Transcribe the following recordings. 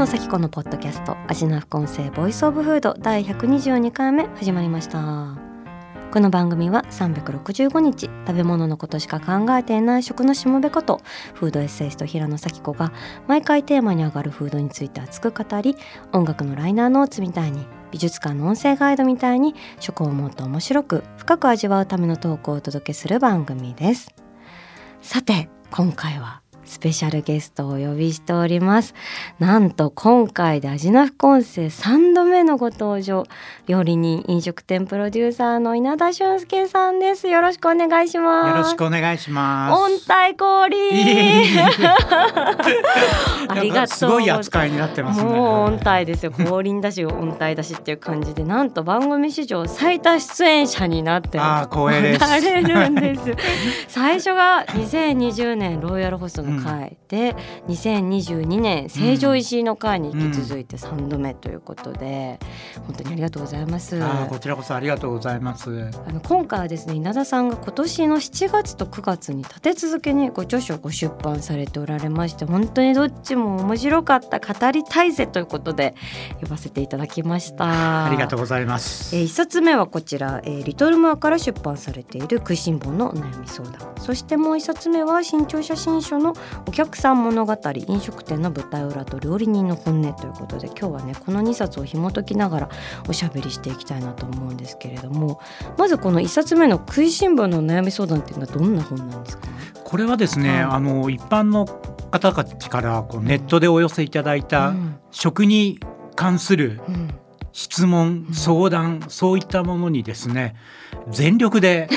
野紗季子のポッドキャスト味な副音声 Voice of Food 第122回目始まりました。この番組は365日食べ物のことしか考えていない食のしもべことフードエッセイスト平野紗季子が毎回テーマに上がるフードについて熱く語り音楽のライナーノーツみたいに美術館の音声ガイドみたいに食をもっと面白く深く味わうためのトークをお届けする番組です。さて今回はスペシャルゲストをお呼びしております。なんと今回で味な副音声3度目のご登場料理人飲食店プロデューサーの稲田俊介さんです。よろしくお願いします。よろしくお願いします。温帯降臨いえいえいえ。ありがとうす。ごい扱いになってますね。もう温帯ですよ。降臨だし温帯だしっていう感じでなんと番組史上最多出演者になってあー光栄です。なれるんです。最初が2020年ロイヤルホストの会で、2022年成城石井の会に引き続いて3度目ということで、本当にありがとうございます。あーこちらこそありがとうございます。あの今回はですね稲田さんが今年の7月と9月に立て続けにご著書をご出版されておられまして本当にどっちも面白かった語りたいぜということで呼ばせていただきました。ありがとうございます。えー、一冊目はこちら、えーリトルモアから出版されている食いしん坊のお悩み相談。そしてもう一冊目は新潮写真書のお客さん物語飲食店の舞台裏と料理人の本音ということで今日はねこの2冊を紐解きながらおしゃべりしていきたいなと思うんですけれどもまずこの一冊目の食いしん坊のお悩み相談っていうのはどんな本なんですか？これはですね、はい。あの一般の方たちからこうネットでお寄せいただいたうん。食に関するうん。質問相談そういったものにですね全力で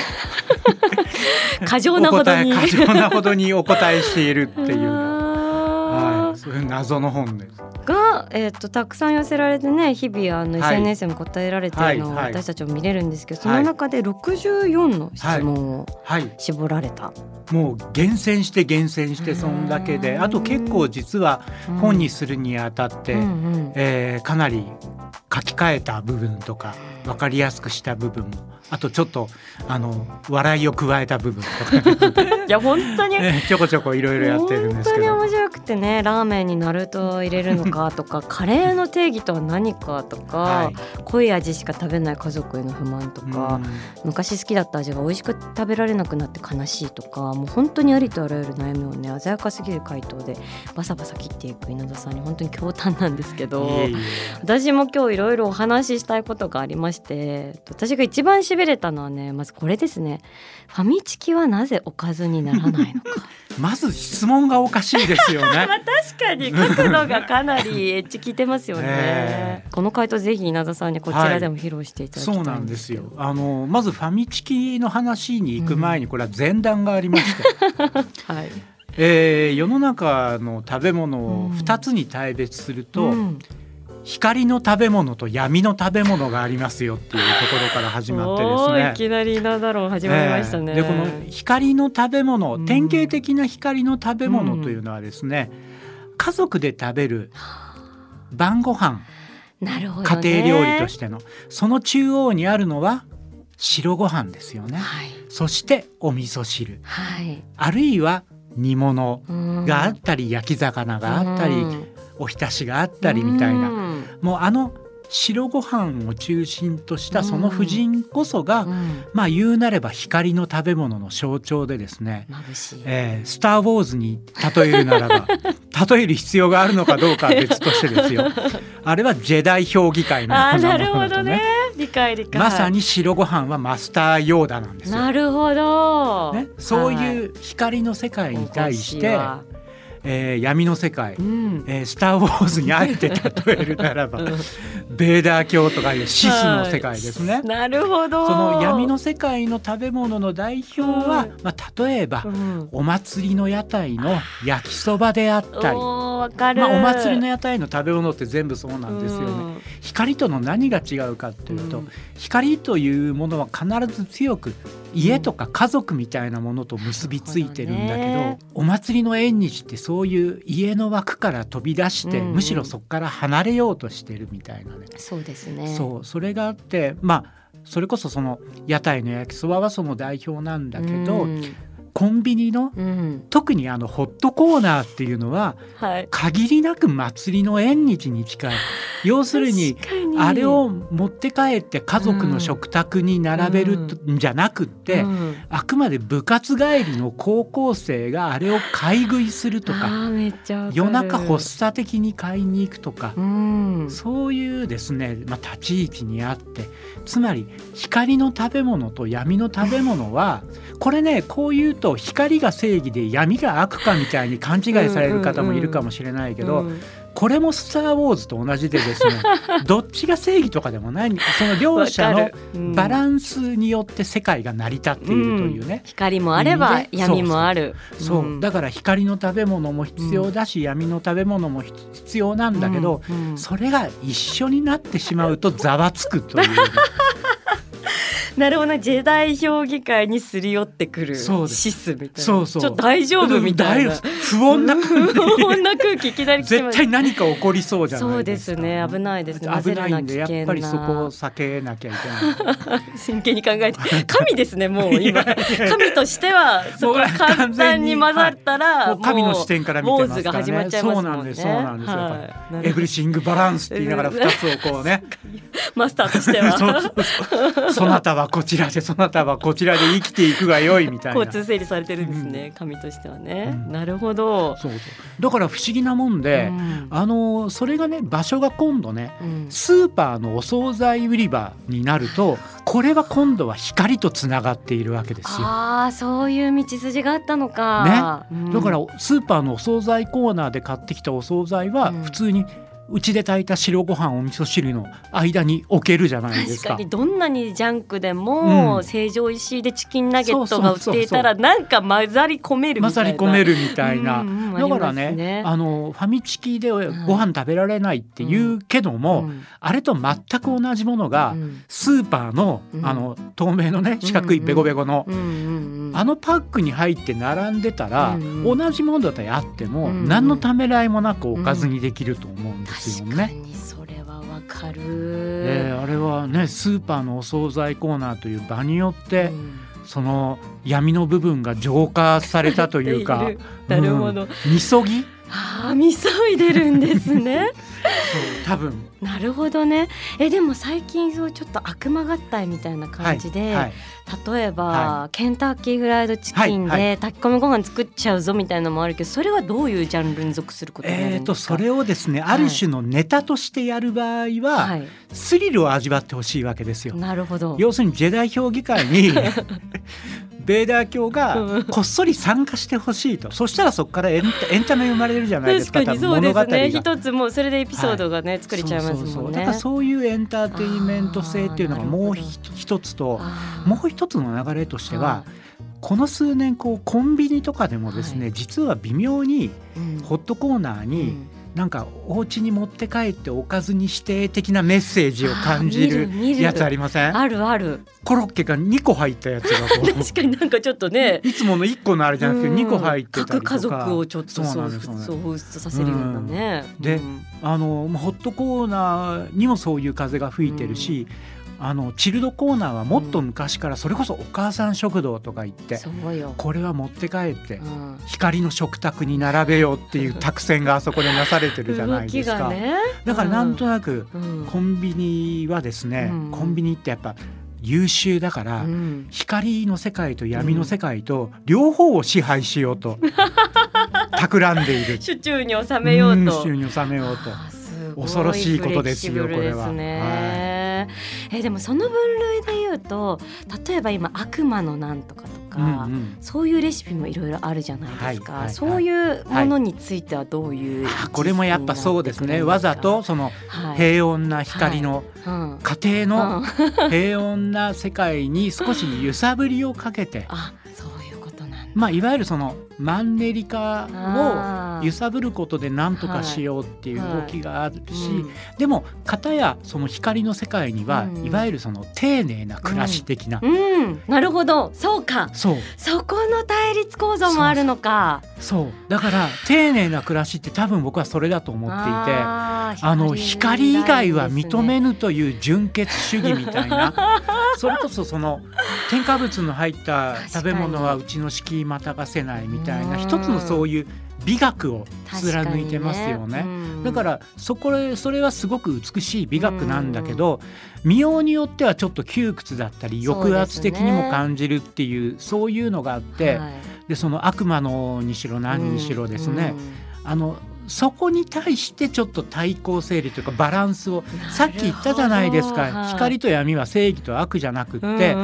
過剰なほどに。お答え過剰なほどにお答えしているっていう。はい、そういう謎の本です。が、えー、とたくさん寄せられてね日々あのはい。SNS も答えられてるのをはいはい。私たちも見れるんですけど、はい。その中で64の質問をはい、絞られた、もう厳選して厳選してそんだけで、うん。あと結構実はうん本にするにあたって、うんうん。えーかなり書き換えた部分とか分かりやすくした部分もあとちょっとあの笑いを加えた部分とか、いや本当に。ね、ちょこちょこいろいろやってるんですけど。本当に面白くてねラーメンにナルトを入れるのかとか カレーの定義とは何かとか、はい。濃い味しか食べない家族への不満とか、昔好きだった味が美味しく食べられなくなって悲しいとかもう本当にありとあらゆる悩みをね鮮やかすぎる回答でバサバサ切っていく稲田さんに本当に驚嘆なんですけど私も今日いろいろお話ししたいことがありまして私が一番しびれたのはねまずこれですね。ファミチキはなぜおかずにならないのか。まず質問がおかしいですよね。確かに角度がかなり エッジ効いてますよね、え。この回答ぜひ稲田さんにこちらでも披露していただきたいそうなんですよ。あのまずファミチキの話に行く前にこれは前段がありまして、はい。えー世の中の食べ物をうん2つに大別すると、うん光の食べ物と闇の食べ物がありますよっていうところから始まってですね。い。きなりなんだろう始まりましたね、えーでこの光の食べ物、うん。典型的な光の食べ物というのはですね、家族で食べる晩ご飯なるほど、ね、家庭料理としてのその中央にあるのは白ご飯ですよね。はい。そしてお味噌汁。はい。あるいは煮物うんがあったり焼き魚があったりうんおひたしがあったりみたいな。うん。もうあの白ご飯を中心としたその婦人こそがうん。まあ言うなれば光の食べ物の象徴でですねえースター・ウォーズに例えるならば 例える必要があるのかどうかは別としてですよ。あれはジェダイ評議会のようななものとるほどね。ね理解理解。まさに白ご飯はマスター・ヨーダなんですよ。なるほど、ね、そうはい。う光の世界に対して、はえー闇の世界、うん。えースター・ウォーズにあえて例えるならば、ベーダー教とかいうシスの世界ですね。なるほど。その闇の世界の食べ物の代表は、うん。まあ、例えば、うん。お祭りの屋台の焼きそばであったり、おまあ、お祭りの屋台の食べ物って全部そうなんですよね。うん。光との何が違うかっていうと、うん。光というものは必ず強く家とか家族みたいなものと結びついてるんだけど,、どね。お祭りの縁日ってそういう家の枠から飛び出して、うんうん。むしろそこから離れようとしてるみたいなね。そうですね。そう。それがあってまあそれこそその屋台の焼きそばはその代表なんだけど、うんコンビニのうん。特にあのホットコーナーっていうのははい。限りなく祭りの縁日に近い。要するにあれを持って帰って家族の食卓に並べるんじゃなくって、うん。あくまで部活帰りの高校生があれを買い食いするとか夜中発作的に買いに行くとか、うん。そういうですね、まあ、立ち位置にあってつまり光の食べ物と闇の食べ物はこれねこう言うと光が正義で闇が悪かみたいに勘違いされる方もいるかもしれないけど、うんこれも「スター・ウォーズ」と同じでですね どっちが正義とかでもない。その両者のバランスによって世界が成り立っているというね、光もあれば闇もある。そう、ん。だから光の食べ物も必要だし、闇の食べ物も必要なんだけど、うんうん。それが一緒になってしまうとざわつくというね、なるほどね。ジェダイ評議会にすり寄ってくるシスみたいな。そうそう。ちょっと大丈夫みたいな。大 不穏な空気。こんな空気いきなり来てます絶対何か起こりそうじゃそうでないですか。すね。危ないですね。危ないんでやっぱりそこを避けなきゃいけない。真剣に考えて神ですねもう今。神としてはそこ簡単に混ざったら、神の視点から見てますからね。ウォーズが始まっちゃいますもんね。そうなんですそうなんです。よはい。エブリシングバランスって言いながら二つをこうね。マスターとしては。そうそうそう。そなたはこちらでそなたはこちらで生きていくがよいみたいな。交通整理されてるんですね、神としてはね、うん。なるほど、そうそう。だから不思議なもんで、うん。あのそれがね場所が今度ねうん。スーパーのお惣菜売り場になるとこれは今度は光とつながっているわけですよ。ああそういう道筋があったのか、ね。だからスーパーのお惣菜コーナーで買ってきたお惣菜はうん。普通にうちで炊いた白ご飯お味噌汁の間に置けるじゃないですか。確かにどんなにジャンクでも、うん。成城石井でチキンナゲットが売っていたらそなんか混ざり込めるみ混ざたいな。り込めるみたいな。うんうんだからねあのファミチキでご飯食べられないって言うけども、うん。あれと全く同じものが、うんスーパーの,、うん。あの透明のね四角いベコベコの、うんうんうん。あのパックに入って並んでたら、うんうん。同じものであっても、うんうん。何のためらいもなくおかずにできると思うんですよ確かね。にそれはわかる、えーあれはねスーパーのお惣菜コーナーという場によって、うん。その闇の部分が浄化されたというか なるほど、うん。みそぎ？ああみそいでるんですね。そう多分なるほどね。えでも最近そうちょっと悪魔合体みたいな感じで、はい例えば、はケンタッキーフライドチキンはいはで炊き込みご飯作っちゃうぞみたいなのもあるけどそれはどういうジャンルに属することになるんえー、ですか？とそれをですねある種のネタとしてやる場合は、はい、スリルを味わってほしいわけですよ。なるほど。要するにジェダイ評議会に ベーダー教がこっそり参加してほしいと。そしたらそこからエンタエンタメ生まれるじゃないですか。確かに。そうですね。一つもうそれでエピソードがね、作れちゃいますそうそうもねそう。んだからそういうエンターテインメント性っていうのがもう一つと。もう一つの流れとしてはこの数年こうコンビニとかでもですね、はい。実は微妙にうん。ホットコーナーうにんなんかお家に持って帰っておかずに指定的なメッセージを感じるやつありません？あるある。コロッケが2個入ったやつが確かになんかちょっとね。いつもの1個のあれじゃなくてうん。2個入ってたりとか。各家族をちょっとそうそうそうさせるようなね、でうん。あのホットコーナーにもそういう風が吹いてるし、あのチルドコーナーはもっと昔からそれこそお母さん食堂とか行って、これは持って帰ってうん。光の食卓に並べようっていう作戦があそこでなされてるじゃないですか。だからなんとなくうん。コンビニはですね、うん。コンビニってやっぱ優秀だから、うん。光の世界と闇の世界と両方を支配しようと企んでいる。手中に収めようと。うん収めようと。恐ろしいことですよフレキシブルですねえでもその分類で言うと例えば今悪魔のなんとかとか、うんうん。そういうレシピもいろいろあるじゃないですか、はいはいはい。そういうものについてはどういう、あこれもやっぱそうですね。わざと、そのはい。平穏な光のうん。家庭のうん。平穏な世界に少し揺さぶりをかけて。あそういうことなんだ。まあいわゆるそのマンネリ化を揺さぶることで何とかしようっていう動きがあるし、うん。でも片やその光の世界には、うん。いわゆるその丁寧な暮らし的な、うん、なるほど。そうか。そう。そこの対立構造もあるのか。そう。だから丁寧な暮らしって多分僕はそれだと思っていてあの光以外は認めぬぬという純血主義みたいな。それこそその添加物の入った食べ物はうちの敷居またがせないみたいなうん。一つのそういう美学を貫いてますよね。だかららそこでそれはすごく美しい美学なんだけど、見ようによってはちょっと窮屈だったり抑圧的にも感じるっていうそういうのがあって、でその悪魔のにしろ何にしろですね、あのそこに対してちょっと対抗整理というかバランスをさっき言ったじゃないですか、光と闇は正義と悪じゃなくって、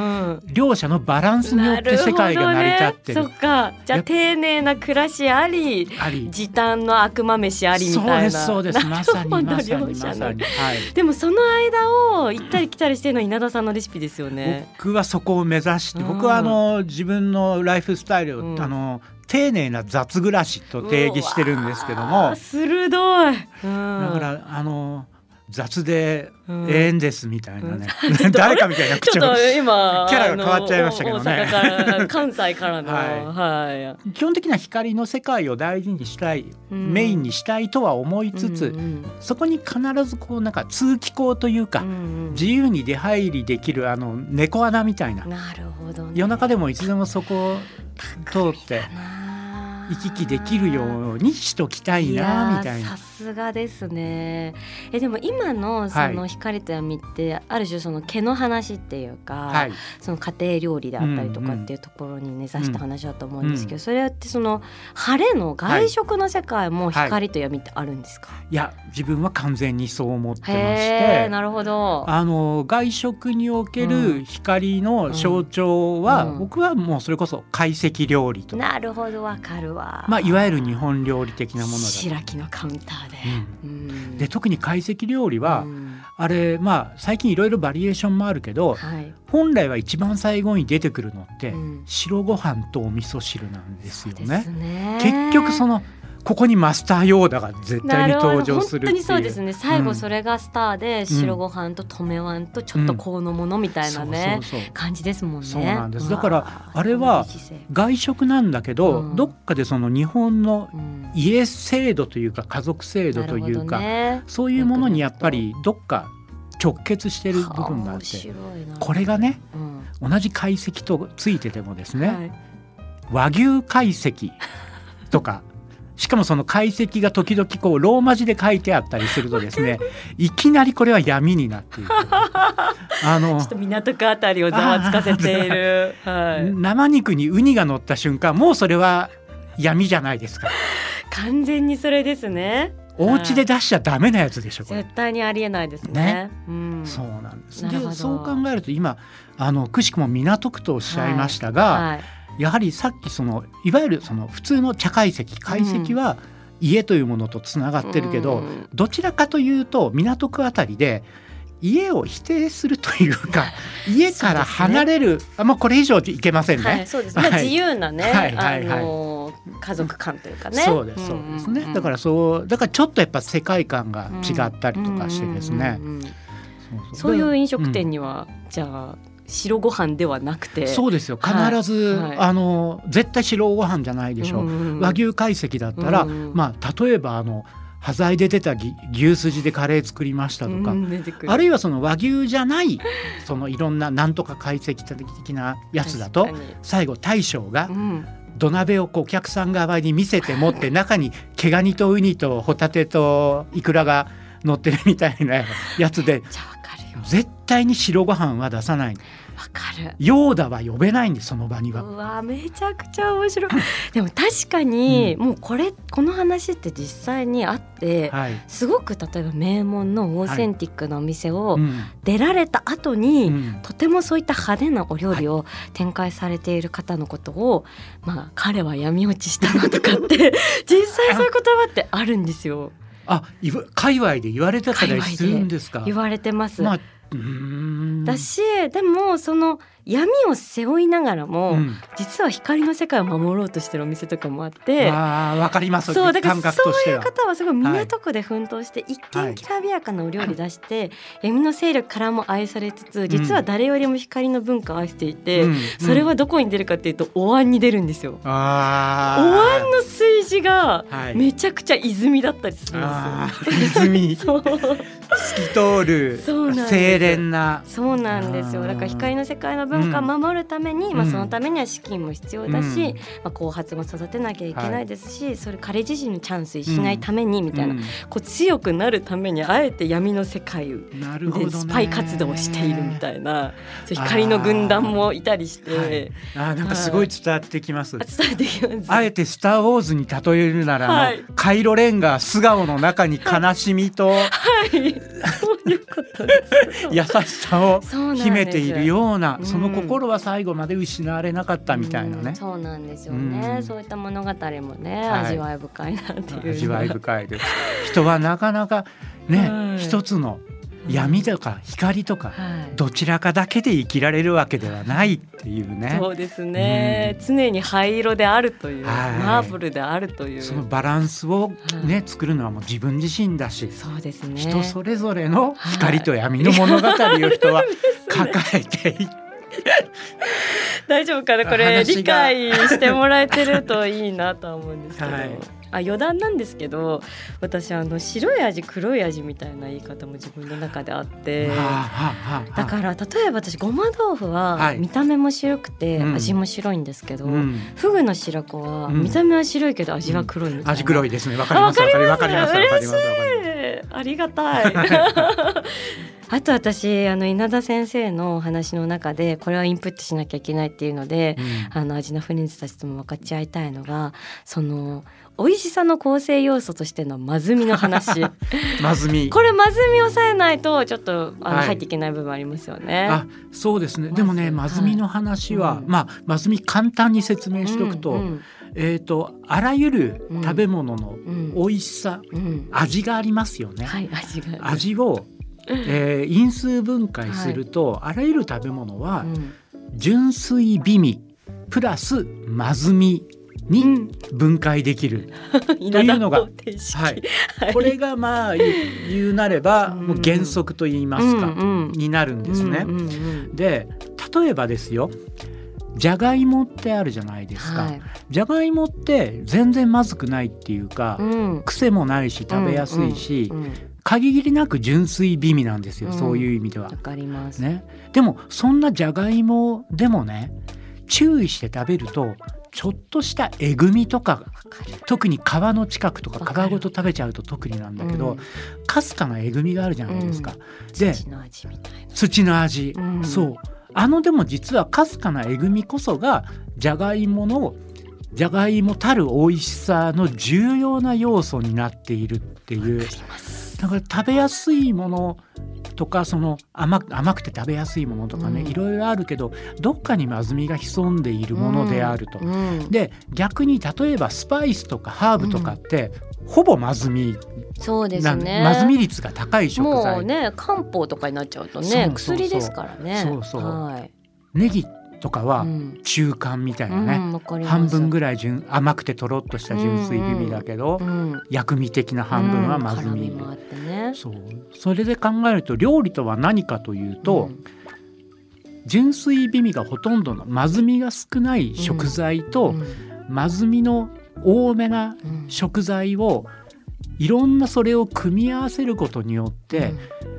両者のバランスによって世界が成り立ってる。なるね、そっか。じゃあ丁寧な暮らしあり時短の悪魔飯ありみたいな。そうですそうです。まさにまさにまさに、はい、でもその間を行ったり来たりしてるのは稲田さんのレシピですよね。僕はそこを目指してうん僕はあの自分のライフスタイルを、うん。あの丁寧な雑暮らしと定義してるんですけどうも鋭い。うんだからあの雑でうん永遠ですみたいなね、うん。誰かみたいな口調。ちょっと今キャラが変わっちゃいましたけどね。関西からのはい。はい、基本的な光の世界を大事にしたい、うん。メインにしたいとは思いつつ、うんうんそこに必ずこうなんか通気口というか、うんうん。自由に出入りできるあの猫穴みたいな。なるほど、ね、夜中でもいつでもそこを通って行き来できるようにしときたいなみたいな。さ。すがですね。えでも今のその光と闇って、ある種その毛の話っていうか、はい、その家庭料理であったりとかっていうところに根ざした話だと思うんですけど、それってその晴れの外食の世界も光と闇ってあるんですか、いや自分は完全にそう思ってまして。なるほど。あの外食における光の象徴は、うん。僕はもうそれこそ懐石料理とか、なるほどわかるわまあ、いわゆる日本料理的なものだ白木のカウンターで、うん。で特に懐石料理は、うん。あれまあ最近いろいろバリエーションもあるけどはい。本来は一番最後に出てくるのって、うん。白ご飯とお味噌汁なんですよね。ね。結局そのここにマスターヨーダが絶対に登場するっていう。本当にそうですね。最うん後それがスターで、白ご飯と止めわんとちょっとこのものみたいなね、感じですもんね。そうなんです。わだからあれは外食なんだけど、うんどっかでその日本のうん。家制度というか家族制度というか、ね。そういうものにやっぱりどっか直結してる部分があってこれがねうん。同じ解析とついててもですね、はい。和牛解析とかしかもその解析が時々こうローマ字で書いてあったりするとですね いきなりこれは闇になっているあのちょっと港区あたりをざわつかせている、はい、生肉にウニが乗った瞬間もうそれは闇じゃないですか。完全にそれですね。お家で出しちゃダメなやつでしょこれ。絶対にありえないですね。ね。うん、そうなんです。でそう考えると今あのくしくも港区とおっしゃいましたが、はいやはりさっきそのいわゆるその普通の茶解析解析は家というものとつながってるけど、うん。どちらかというと港区あたりで家を否定するというか 家から離れる、あまあこれ以上いけませんね。はい、そうですね、まあはい。自由なね、はいはいはい。あの家族感というかね。そうですそうです。ね、だかららそうだからちょっとやっぱ世界観が違ったりとかしてですね、うんうんうんうん。そういう飲食うん。店には、じゃあ白ご飯ではなくて、そうですよ。必ず、はい。はいあの絶対白ご飯じゃないでしょ。う、んん和牛解析だったら、うんまあ例えばあの端材で出たぎ牛すじでカレー作りましたとか、うんあるいはその和牛じゃないそのいろんななんとか解析的なやつだと最後大将がうん。土鍋をこうお客さん側に見せて持って中に毛ガニとウニとホタテとイクラが乗ってるみたいなやつで絶対に白ご飯は出さない。わかる。ヨーダは呼べないんですその場には。うわめちゃくちゃ面白い。でも確かに、もうこれこの話って実際にあって、はい、すごく例えば名門のオーセンティックなお店をうん。出られた後に、うん。とてもそういった派手なお料理を展開されている方のことを、まあ彼は闇落ちしたなとかって 実際そういう言葉ってあるんですよあいわ界隈で言われてたりするんですか？言われてます。まあだしでもその闇を背負いながらも、うん。実は光の世界を守ろうとしてるお店とかもあって。あーわかります。そうだからそういう方はすごい港区で奮闘して一はい。見きらびやかなお料理出して、闇の勢力からも愛されつつ実は誰よりも光の文化を愛していて、うん。それはどこに出るかっていうとお椀に出るんですよ。あおー椀の炊事がはい。めちゃくちゃ泉だったりするんあですよ。ー。泉。透き通るそうなんです清廉な。そうなんですよ。だから光の世界の文化を守るために、うん。まあ、そのためには資金も必要だし、うん。まあ、後発も育てなきゃいけないですし、それ彼自身のチャンスにしないためにみたいな、うん。こう強くなるためにあえて闇の世界でスパイ活動をしているみたいな光の軍団もいたりして、はい。あーなんかすごい伝わってきます。あ伝えてきます。あえて「スター・ウォーズ」に例えるなら、はい。カイロレンが素顔の中に悲しみとはい、そういうことです。優しさを秘めているようなうん。その心は最後まで失われなかったみたいなね。うん、そうなんですよね、うん。そういった物語もね、はい。味わい深いなっていう。味わい深いです。人はなかなかね、はい。一つの闇とか光とかはい。どちらかだけで生きられるわけではないっていうね。そうですね、常に灰色であるという、はい。マーブルであるという。そのバランスをね、はい。作るのはもう自分自身だしそうですね。人それぞれの光と闇の物語を人は抱えていて 大丈夫かな？これ理解してもらえてるといいなとは思うんですけど、はいあ余談なんですけど私あの白い味黒い味みたいな言い方も自分の中であって。だから例えば私ごま豆腐ははい。見た目も白くてうん。味も白いんですけど、うん。フグの白子はうん。見た目は白いけど味は黒いみたいな、味黒いですね。わかりますわかりますわかりますわかりますわかりますえーありがたい。あと私あの稲田先生のお話の中でこれはインプットしなきゃいけないっていうので、あの味のフレンズたちとも分かち合いたいのがその美味しさの構成要素としてのまずみの話。まずみ。これまずみを抑えないとちょっとあの、はい。入っていけない部分ありますよね。あそうですね。でもねままずずみの話は、はいまあまずみ簡単に説明しておくと、うんえっ、とあらゆる食べ物のうん。美味しさ、うん。味がありますよね。はい味が。味を、えー因数分解すると、あらゆる食べ物はうん。純粋美味プラスまずみにうん。分解できる、稲田いうのがはい、はい。これがまあ言うなればうん。もう原則と言いますか、になるんですね。で例えばですよじゃがいもってあるじゃないですか、はい。じゃがいもって全然まずくないっていうか、うん。癖もないし食べやすいし、限りなく純粋美味なんですよ、うん。そういう意味では。わ。かります。ね、でもそんなじゃがいもでもね注意して食べるとちょっとしたえぐみとか。特に皮の近くとか皮ごと食べちゃうと特になんだけど、うんかすかなえぐみがあるじゃないですか。で土の味みたいな。土の味、うんそうあのでも実はかすかなえぐみこそがじゃがいものじゃがいもたる美味しさの重要な要素になっているっていうわかります。だから食べやすいものとかその甘く甘くて食べやすいものとかね、うんいろいろあるけどどっかにまずみが潜んでいるものであると。うんで逆に例えばスパイスとかハーブとかって、ほぼまずみそうですね。まずみ率が高い食も材、うね漢方とかになっちゃうとね薬ですからね。そうそうはい。ネギとかはうん。中間みたいなね、うんわかります。半分ぐらい純甘くてとろっとした純粋美味だけど、うん。薬味的な半分はまずみ、うんね。そう。それで考えると料理とは何かというと、うん。純粋美味がほとんどのまずみが少ない食材と、うんまずみの多めなうん食材をいろんなそれを組み合わせることによって、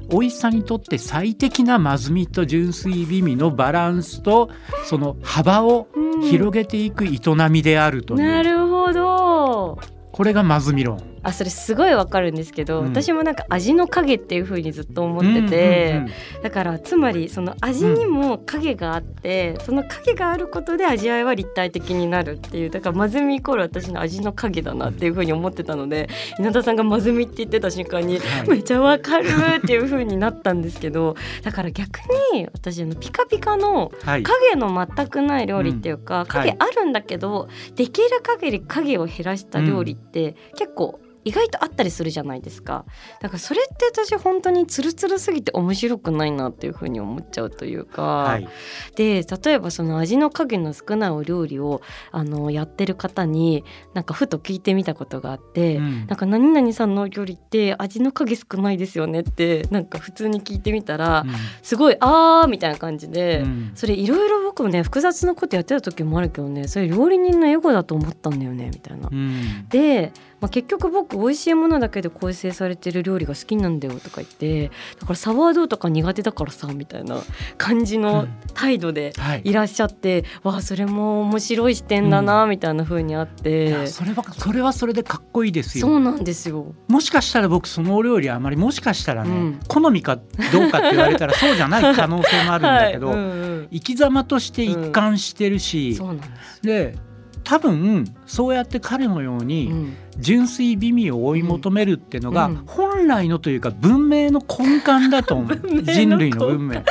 美味しさにとって最適なまずみと純粋美味のバランスとその幅をうん。広げていく営みであるという、なるほど。これがまずみ論あそれすごいわかるんですけど、うん。私もなんか味の影っていう風にずっと思ってて、うんうんうんだからつまりその味にも影があって、その影があることで味わいは立体的になるっていうだからまずみイコール私の味の影だなっていう風に思ってたので稲田さんがまずみって言ってた瞬間にはい。めちゃわかるっていう風になったんですけどだから逆に私あのピカピカのはい。影の全くない料理っていうか、はい。影あるんだけど、できる限り影を減らした料理って結構意外とあったりするじゃないですか。だからそれって私本当にツルツルすぎて面白くないなっていうふうに思っちゃうというか、はい。で例えばその味の影の少ないお料理をあのやってる方になんかふと聞いてみたことがあって、うん。なんか何々さんのお料理って味の影少ないですよねってなんか普通に聞いてみたら、すごいあーみたいな感じで、うん。それいろいろ僕もね複雑なことやってた時もあるけどねそれ料理人のエゴだと思ったんだよねみたいな。うん。で、まあ、結局僕美味しいものだけで構成されてる料理が好きなんだよとか言ってだからサワードーとか苦手だからさみたいな感じの態度ではい。いらっしゃって、わあそれも面白い視点だなみたいな風にあっいて、やそれはそれはそれでかっこいいですよ。そうなんですよ。もしかしたら僕そのお料理あまりもしかしたらね、うん。好みかどうかって言われたらそうじゃない可能性もあるんだけど、はい。うんうん。生き様として一貫してるし、そうなんです。で多分そうやって彼のよううにん純粋美味を追い求めるっていうのが、うん。本来のというか文明の根幹だと思う。人類の文明。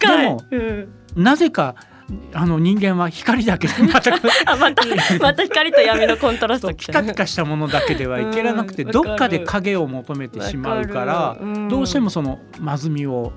でもうん。なぜかあの人間は光だけ。で またあまたまた光と闇のコントラスト。ピカピカしたものだけではいけらなくて、うんどっかで影を求めてしまうから、どうしてもそのまずみを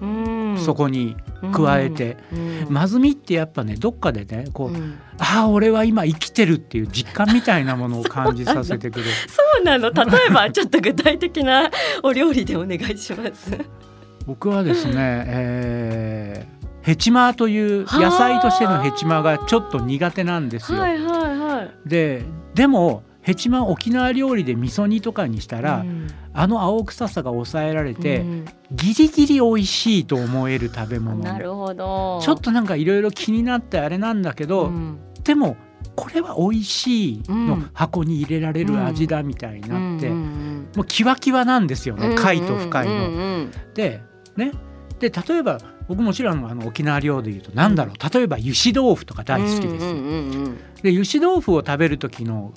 そこに加えて、うん。まずみってやっぱねどっかでねこう、うん。ああ俺は今生きてるっていう実感みたいなものを感じさせてくれる。そうなの。例えばちょっと具体的なお料理でお願いします。僕はですね、えーヘチマという野菜としてのヘチマがちょっと苦手なんですよ。はいはいはい。ででもヘチマ沖縄料理で味噌煮とかにしたら、うん。あの青臭さが抑えられて、うん。ギリギリ美味しいと思える食べ物。なるほど。ちょっとなんかいろいろ気になってあれなんだけど、うん。でもこれは美味しいのうん。箱に入れられる味だみたいになって、もうキワキワなんですようんね貝と深いの。でね。で例えば僕もちろんあの沖縄料理で言うとなんだろう。例えば油脂豆腐とか大好きです。で油脂豆腐を食べる時の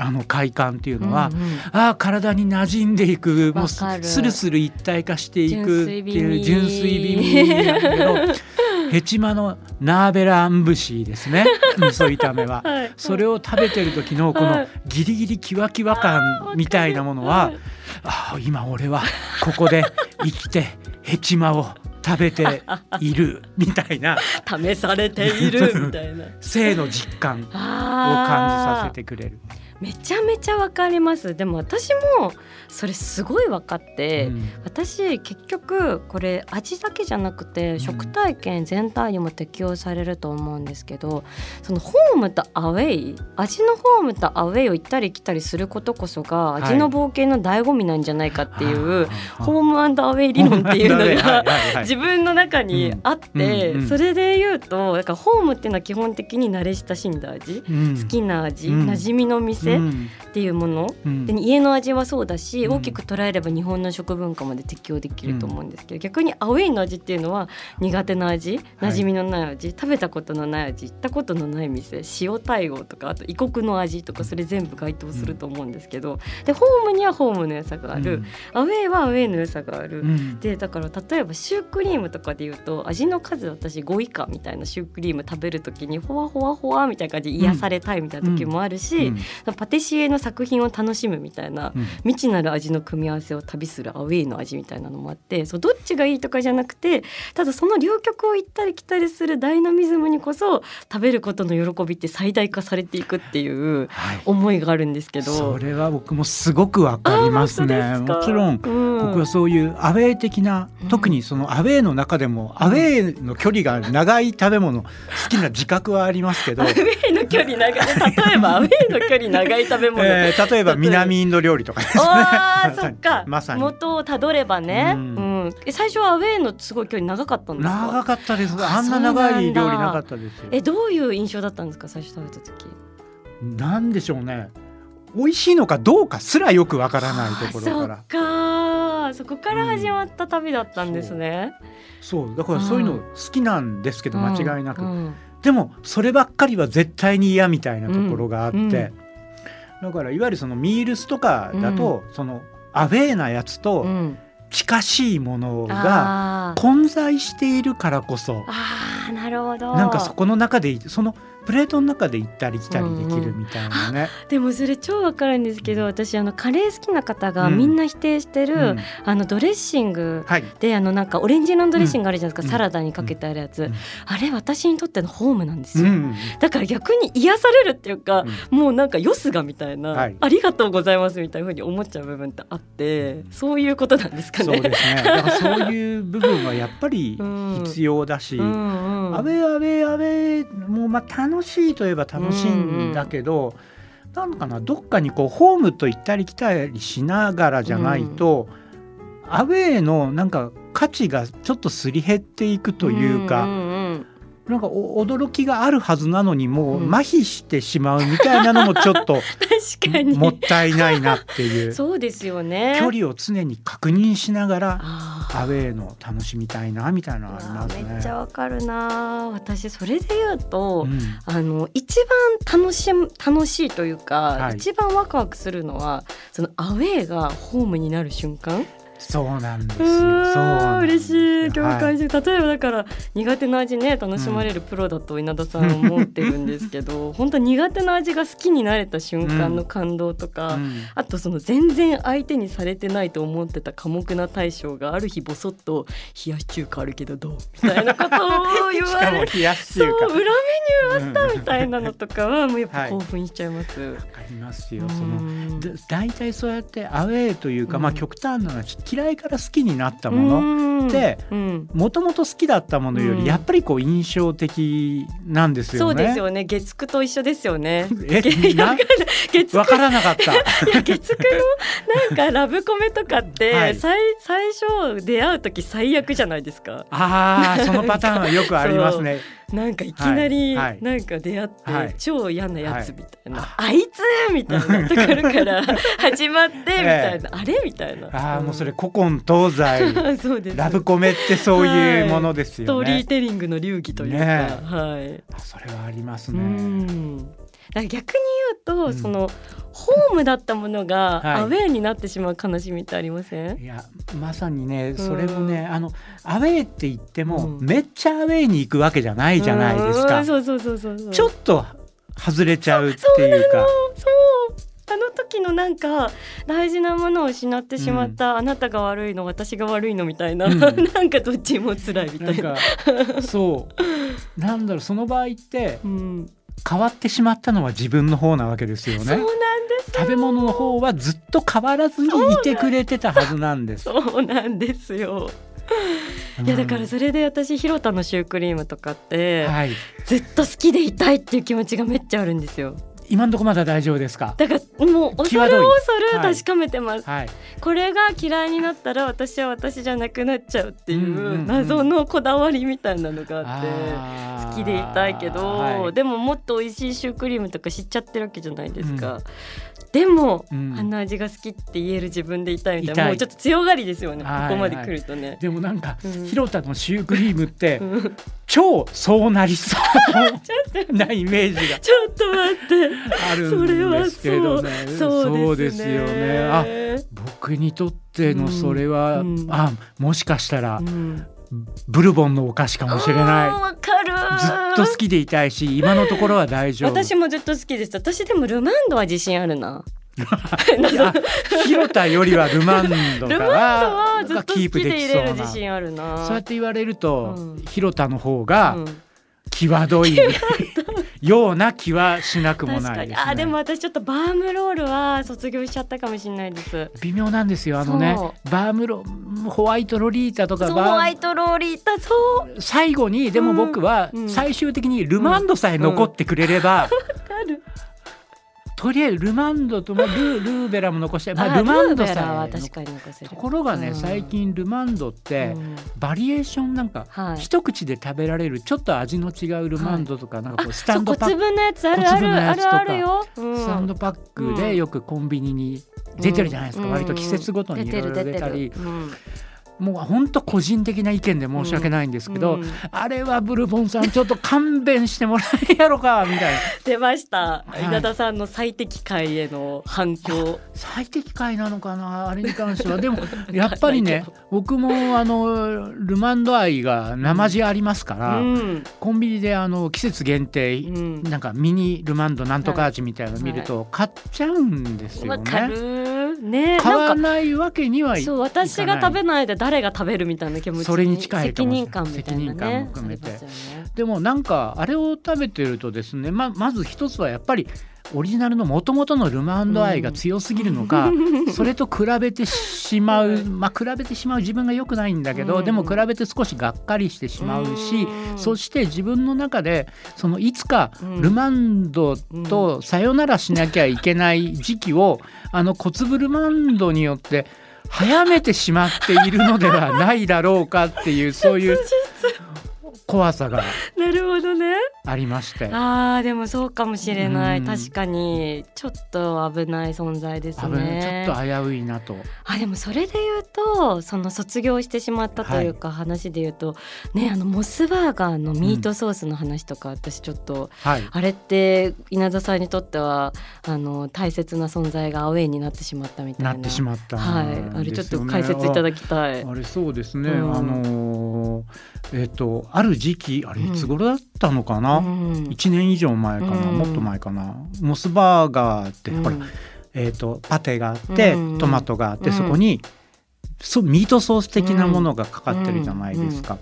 あの快感っていうのは、うんうんああ体に馴染んでいくもうスルスル一体化していくっていう純純粋粋美美味味なんだけど ヘチマのナーベラアンブシーですね。味噌炒めは。はい。それを食べてる時のこのはい。ギリギリキワキワ感みたいなものはああ今俺はここで生きてヘチマを食べている みたいな試されているみたいな。性の実感を感じさせてくれる。めちゃめちゃわかります。でも私もそれすごい分かって、うん。私結局これ味だけじゃなくてん。食体験全体にも適用されると思うんですけどそのホームとアウェイ味のホームとアウェイを行ったり来たりすることこそがはい。味の冒険の醍醐味なんじゃないかっていう、はあホームアンドアウェイ理論っていうのはい。が自分の中にあって、うん。うん。うんそれで言うとだからホームっていうのは基本的に慣れ親しんだ味、うん。好きな味、うん。馴染みの店っうんていうもの、うん。で家の味はそうだし、うん。大きく捉えれば日本の食文化まで適用できると思うんですけど、逆にアウェイの味っていうのは苦手な味馴染みのない味、食べたことのない味行ったことのない店塩対応とかあと異国の味とかそれ全部該当すると思うんですけど、でホームにはホームの良さがある、アウェイはアウェイの良さがある。うん。でだから例えばシュークリームとかで言うと味の数私5以下みたいなシュークリーム食べる時にほわほわほわみたいな感じで癒されたいみたいな時もあるし、うんパティシエの作品を楽しむみたいなうん。未知なる味の組み合わせを旅するアウェイの味みたいなのもあってそうどっちがいいとかじゃなくてただその両極を行ったり来たりするダイナミズムにこそ食べることの喜びって最大化されていくっていうはい。思いがあるんですけど。それは僕もすごくわかりますね。もちろんうん。僕はそういうアウェー的な、うん。特にそのアウェーの中でもアウェーの距離が長い食べ物好きな自覚はありますけど。アウ、ェイの距離長い。例えばアウェイの距離長い食べ物、えー例えば南インド料理とかですね。そっか、まさに。元をたどればね、ううん。んえ最初はアウェイのすごい距離長かったんですか？長かったです。ああんな長い料理なかったですよ。えどういう印象だったんですか？最初食べた時。なんでしょうね。美味しいのかどうかすらよくわからないところから。あそっか。そこから始まった旅だったんですね、そう。だからそういうの好きなんですけど間違いなく、うん。でもそればっかりは絶対に嫌みたいなところがあって、うん。うんだからいわゆるそのミールスとかだと、そのアウェーなやつとうん。近しいものが混在しているからこそ。あーなるほど。なんかそこの中でそのプレートの中で行ったり来たりできるみたいなね。でもそれ超わかるんですけど私あのカレー好きな方がうん。みんな否定してる、うん。あのドレッシングはい。であのなんかオレンジ色のドレッシングあるじゃないですか、うん。サラダにかけてあるやつ、うん。あれ私にとってのホームなんですよ、うんだから逆に癒されるっていうか、うん。もうなんかよすがみたいな、はい。ありがとうございますみたいな風に思っちゃう部分ってあってそういうことなんですかね。そうですね。だからそういう部分はやっぱり 必要だし、うんうん。アウェーアウェーアウェーもうまあ楽しいといえば楽しいんだけど、なんかなどっかにこうホームと行ったり来たりしながらじゃないと、アウェーのなんか価値がちょっとすり減っていくというか、んんんなんかお驚きがあるはずなのにもううん。麻痺してしまうみたいなのもちょっと 確かに。もったいないなっていう。そうですよね。距離を常に確認しながらアウェーの楽しみたいなみたいなのありますね。めっちゃわかるな。私それで言うと、うん。あの一番楽しむ楽しいというか、はい。一番ワクワクするのはそのアウェーがホームになる瞬間そうなんですうよ。嬉しい共はい感して、例えばだから苦手な味ね楽しまれるプロだと稲田さんは思ってるんですけど、本当苦手な味が好きになれた瞬間の感動とか、うんあとその全然相手にされてないと思ってた寡黙な大将がある日ボソッと「冷やし中華あるけどどう?」みたいなことを言 しかもわれ冷やしそう。裏メニューうんあったみたいなのとかはもうやっぱはい興奮しちゃいます。わかりますよ。うそのんだ大体そうやってアウェーというか、うんまあ極端な話嫌いから好きになったものってうんもともと好きだったものようんりやっぱりこう印象的なんですよね。そうですよね月9と一緒ですよね。えな月9わからなかった。月9のなんかラブコメとかって、はい最最初出会う時最悪じゃないですか。ああそのパターンはよくありますね。なんかいきなりなんか出会って、はい超嫌なやつみたいな、はいあいつみたいなところから 始まってみたいな、あれみたいな。ああもうそれ古今東西そうです。ラブコメってそういうものですストーリーよね。テリングの流儀というか、ねはい。あそれはありますうね。逆に言うと、うんそのホームだったものが はいアウェーになってしまう悲しみってありません？いやまさにねそれもね、あのアウェーって言っても、うんめっちゃアウェーに行くわけじゃないじゃないですかうん。そうそうそうそう。ちょっと外れちゃうっていうか。そうあの時のなんか大事なものを失ってしまった、あなたが悪いの私が悪いのみたいな、うん なんかどっちも辛いみたいな。かそうなんだろうその場合って うん、変わってしまったのは自分の方なわけですよね。食べ物の方はずっと変わらずにいてくれてたはずなんです。そうなんですよ。いやだからそれで私広田のシュークリームとかって、はい、ずっと好きでいたいっていう気持ちがめっちゃあるんですよ。今のところまだ大丈夫ですか？だからもう恐る恐るはい？確かめてます、はい、これが嫌いになったら私は私じゃなくなっちゃうっていうんうんううん。謎のこだわりみたいなのがあって。好きでいたいけど、はい。でももっと美味しいシュークリームとか知っちゃってるわけじゃないですか、でも、うん。あの味が好きって言える自分でいたいみたいない。もうちょっと強がりですよねこはい。こまで来るとね、でもなんか、うん。広田のシュークリームってうん。超そうなりそうなイメージがちょっと待って。あるそれんはですけどね。そうですね。よね。あ僕にとってのそれは、うん。あもしかしたらうんブルボンのお菓子かもしれなわかる。い。ずっと好きでいたいし今のところは大丈夫。私もずっと好きです。私でもルマンドは自信あるな。あ広田よりはルマンドルマンドがはずっがと好きでキープでき入れる自そうな。信あるな。そうやって言われると、うん。広田の方がうん際どい。ような気はしなくもないですね。あでも私ちょっとバームロールは卒業しちゃったかもしれないです。微妙なんですよあのね。そバームロホワイトロリータとかホワイトローリータそう。最後にでも僕はうん最終的にルマンドさえ残ってくれれば、あるとりあえずルマンドと、まあ、ルルーベラも残して、まあ、あルマンドさえところがね、うん。最近ルマンドって、うん。バリエーションなんか、はい。一口で食べられるちょっと味の違うルマンドとか、なんかこうスタンドパック。小粒のやつあるあるあるあるよ、うん。スタンドパックでよくコンビニに出てるじゃないですか、うん。割と季節ごとにいろいろ出たり、もう本当個人的な意見で申し訳ないんですけど、うん。あれはブルボンさんちょっと勘弁してもらえんやろかみたいな。出ました、い。稲田さんの最適解への反響。最適解なのかなあれに関しては。でもやっぱりね僕もあのルマンド愛が生地ありますから、うん。コンビニであの季節限定、うん。なんかミニルマンドなんとか味みたいなの見ると買っちゃうんですよね。るね買わないわけにはいそう私が食べないで誰が食べるみたいな気持ちにそれに近いか責任感みたいなね責任感も含めて。ねでもなんかあれを食べてるとですねままず一つはやっぱりオリジナルの元々のルマンド愛が強すぎるのか、それと比べてしまう、まあ比べてしまう自分が良くないんだけど、うん。でも比べて少しがっかりしてしまうし、うん。そして自分の中でそのいつかうんルマンドとさよならしなきゃいけない時期をあの小粒ルマンドによって早めてしまっているのではないだろうかっていうそういう怖さが なるほどね。ありまして。あーでもそうかもしれない、うん。確かに。ちょっと危ない存在ですね。ちょっと危ういなと。あでもそれで言うとその卒業してしまったというか、話で言うとねあのモスバーガーのミートソースの話とか、私ちょっとはい。あれって稲田さんにとってはあの大切な存在がアウェイになってしまったみたいな。なってしまったはい。んあれちょっと解説いただきたい。ああれそうですね、うん。あのーえっ、とある時期あれうん。いつ頃だったのかな、うん。一年以上前かな、うん。もっと前かな？モスバーガーって、ほらうんえー、とパテがあって、うん。トマトがあって、うん。そこにそうミートソース的なものがかかってるじゃないですか。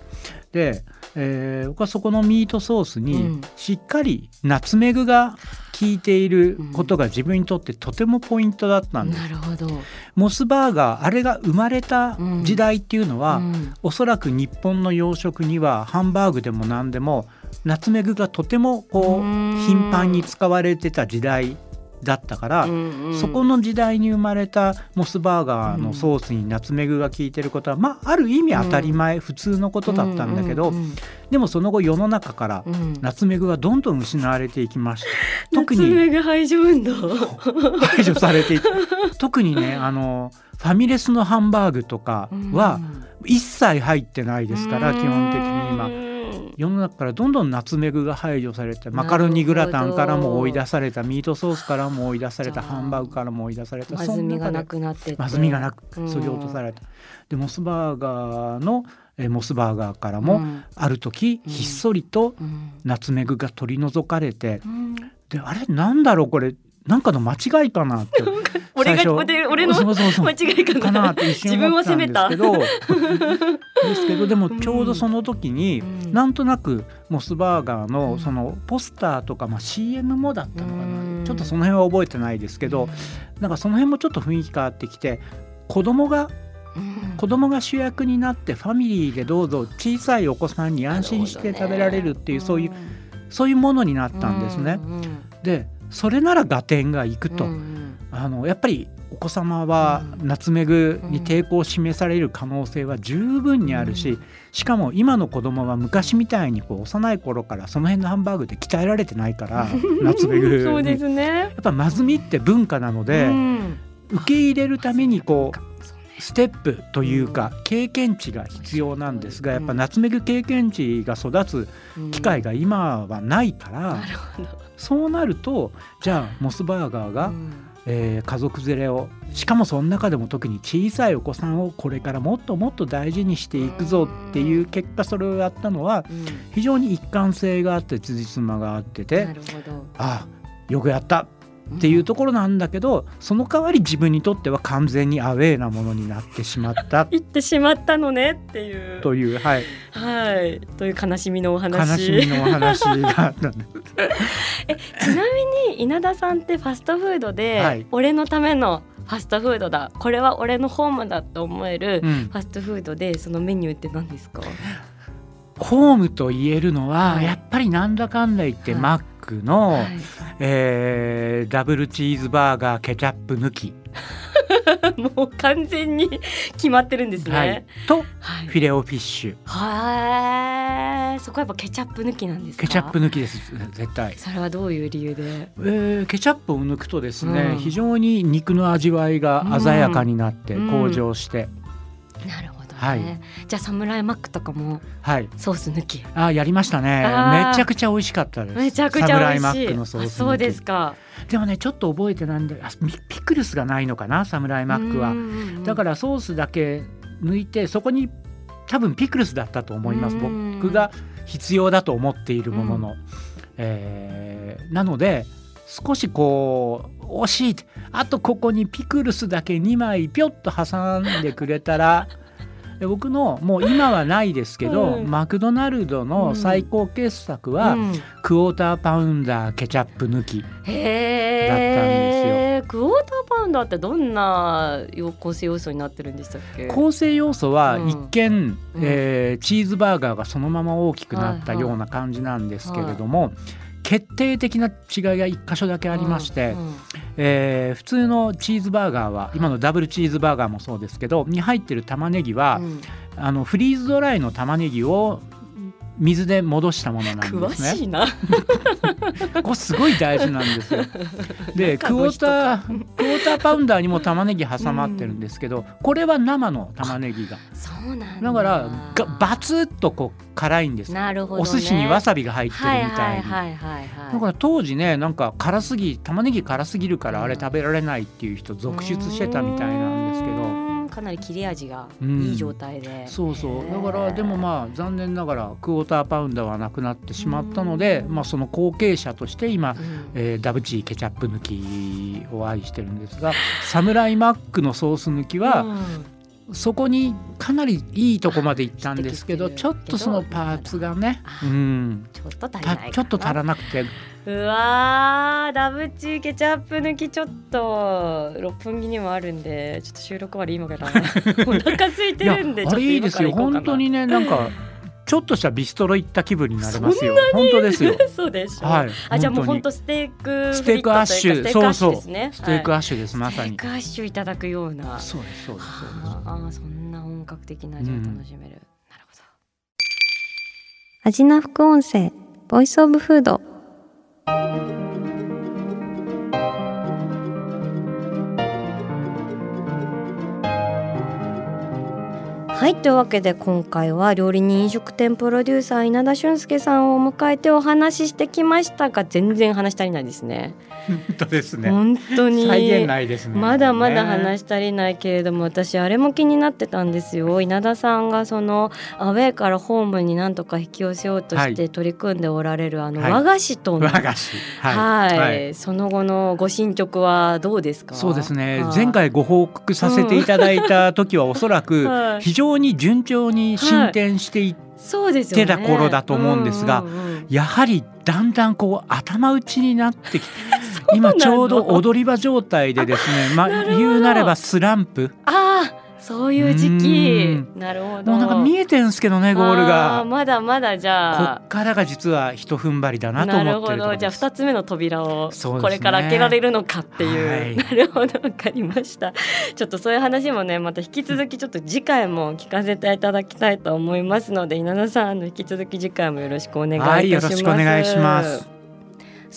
で、えー僕はそこのミートソースうにん。しっかりナツメグが効いていることが自分にとってとてもポイントだったんです。なるほど。モスバーガーあれが生まれた時代っていうのは、うんおそらく日本の洋食にはハンバーグでも何でもナツメグがとてもこううん頻繁に使われてた時代だったから、うんうん。そこの時代に生まれたモスバーガーのソースにナツメグが効いてることは、まあある意味当たり前、普通のことだったんだけど、うんうんでもその後世の中からうん。うんナツメグがどんどん失われていきました。特ナツにメグ排除運動。排除されて 特にねあのファミレスのハンバーグとかは一切入ってないですから、基本的に今今世の中からどんどんナツメグが排除されてマカロニグラタンからも追い出されたミートソースからも追い出されたハンバーグからも追い出された。まずみがなく。なってまずみがなくうん。そぎ落とされた。でモスバーガーのえモスバーガーからもうん。ある時うん。ひっそりとうん。ナツメグが取り除かれてうん。であれなんだろうこれ。なんかの間違いかなって俺が俺俺の間違いかかななって一瞬思ったんですけど。ですけどでもうん。ちょうどその時に、うん。なんとなくモスバーガーうん。のそのポスターとか、まあ、CM もだったのかな、うん。ちょっとその辺は覚えてないですけど、なんかその辺もちょっと雰囲気変わってきて子供がうん。子供が主役になってファミリーでどうぞ小さいお子さんに安心して食べられるっていう、そういうそういうものになったんですね。でそれなら合点がいくと。うんあのやっぱりお子様はうん。ナツメグに抵抗を示される可能性は十分にあるし、うん。しかも今の子供は昔みたいにこう幼い頃からその辺のハンバーグで鍛えられてないからナツメグそうでにすね。やっぱまずみって文化なので、うん。受け入れるためにこうステップというか経験値が必要なんですがやっぱナツメグ経験値が育つ機会が今はないから。そうなるとじゃあモスバーガーが、うん。えー家族連れをしかもその中でも特に小さいお子さんをこれからもっともっと大事にしていくぞっていう結果それをやったのはうん。非常に一貫性があって辻褄があってて。ああよくやったっていうところなんだけどその代わり自分にとっては完全にアウェーなものになってしまった 言ってしまったのねっていう。という、はい、はい。という悲しみのお悲話。しみのお話があったんで す。ちなみに稲田さんってファストフードで、はい俺のためのファストフードだこれは俺のホームだと思えるうんファストフードでそのメニューって何ですか、ホームと言えるのは、はい。やっぱりなんだかんだ言って、はい。マックの、はい。えーダブルチーズバーガーケチャップ抜き、もう完全に決まってるんですね。はい、とはい。フィレオフィッシュ。はい。そこはやっぱケチャップ抜きなんですか？ケチャップ抜きです。絶対。それはどういう理由で？えーケチャップを抜くとですね、うん。非常に肉の味わいが鮮やかになってうん。向上して、なるほどね。はい。じゃあサムライマックとかもはい。ソース抜き。あやりましたね。めちゃくちゃ美味しかったです。めちゃくちゃサムライ美味しい。マックのソース抜き。あそうですか。でもねちょっと覚えてないんであピピクルスがないのかなサムライマックは。だかららソースだけ抜いてそこに多分ピクルスだったと思います。うん僕が必要だと思っているものの、えーなので少しこう惜しい。あとここにピクルスだけ2枚ピョッと挟んでくれたらで僕のもう今はないですけど、うん。マクドナルドの最高傑作は、うん。クォーターパウンダーケチャップ抜きへだったんえ。クォーターパウンダーってどんな構成要素になってるんでしたっけ？構成要素はうん。一見、うん。えーチーズバーガーがそのまま大きくなったはいはい。ような感じなんですけれども、決定的な違いが1箇所だけありまして、うんうんえー普通のチーズバーガーは今のダブルチーズバーガーもそうですけどに入ってる玉ねぎは、うん。あのフリーズドライの玉ねぎを水で戻したものなん詳ですね。しいな。これすごい大事なんですよ。でクォータークォーターパウンダーにも玉ねぎ挟まってるんですけど、これは生の玉ねぎがそうなんだ。だからがバツッとこう辛いんですよ、なるほど、ね。お寿司にわさびが入ってるみたいに、はいはいはいはいはい。だから当時ねなんか辛すぎ玉ねぎ辛すぎるからあれ食べられないっていう人続出してたみたいなかなり切れ味がうん。いい状態で。そうそう。へー。だからでもまあ残念ながらクォーターパウンダーはなくなってしまったので、まあ、その後継者として今、うん。えーダブチーケチャップ抜きを愛してるんですがサムライマックのソース抜きは、うん。そこにかなりいいとこまで行ったんですけどちょっとそのパーツがねあうんちょっと足りちょっと足らなくてうわーダブチーケチャップ抜きちょっと。六本木にもあるんでちょっと収録終わり今から。お腹空いてるんであれいいですよ。本当にねなんか ちょっとしたビストロ行った気分になれますよ。本当ですよ。そうでしょ、はい。あじゃあもう本本当当ステークステークアッシュ。そうそうですね。ステークアはいッシュです、まさに。ステークアッシュいただくような。そうです。そうですそうですああそんな本格的な味を楽しめる、なるほど。味な副音声ボイスオブフード Thank you. はいというわけで今回は料理人飲食店プロデューサー稲田俊介さんを迎えてお話ししてきましたが全然話し足りないですね。本当ですね。本当に再現ないですね。まだまだね話し足りないけれども私あれも気になってたんですよ。稲田さんがそのアウェーからホームになんとか引き寄せようとして取り組んでおられるあのはい。和菓子との、和菓子。はい、はい。その後のご進捗はどうですか？そうですね。はい前回ご報告させていただいた時はおそらく はい。非常に順調に進展していっそうですよね。手だ頃だと思うんですがやはりだんだんこう頭打ちになってきて 今ちょうど踊り場状態でですねまあ言うなればスランプ。ああそういう時期。うなるほど。もうなんか見えてんすけどねゴールが。まだまだじゃあ。こっからが実は一踏ん張りだなと思なるほってるところです。ど。じゃあ二つ目の扉をこれから開けられるのかっていう、はい。なるほど。わかりました。ちょっとそういう話もねまた引き続きちょっと次回も聞かせていただきたいと思いますので稲田さんあの引き続き次回もよろしくお願いいたします、はいよろしくお願いします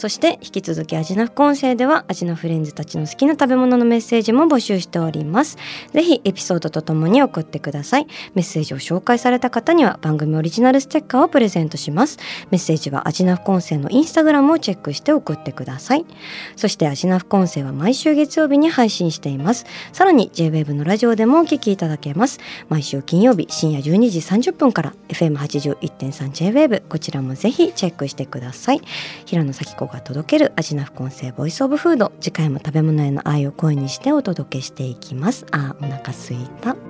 そして引き続き味の副音声では味のフレンズたちの好きな食べ物のメッセージも募集しております。ぜひエピソードとともに送ってください。メッセージを紹介された方には番組オリジナルステッカーをプレゼントします。メッセージは味の副音声のインスタグラムをチェックして送ってください。そして味の副音声は毎週月曜日に配信しています。さらに JWAVE のラジオでもお聞きいただけます。毎週金曜日深夜12時30分から FM81.3JWAVE こちらもぜひチェックしてください。平野咲子が届けるアジナ副音声ボイスオブフード次回も食べ物への愛を声にしてお届けしていきます。あーお腹すいた。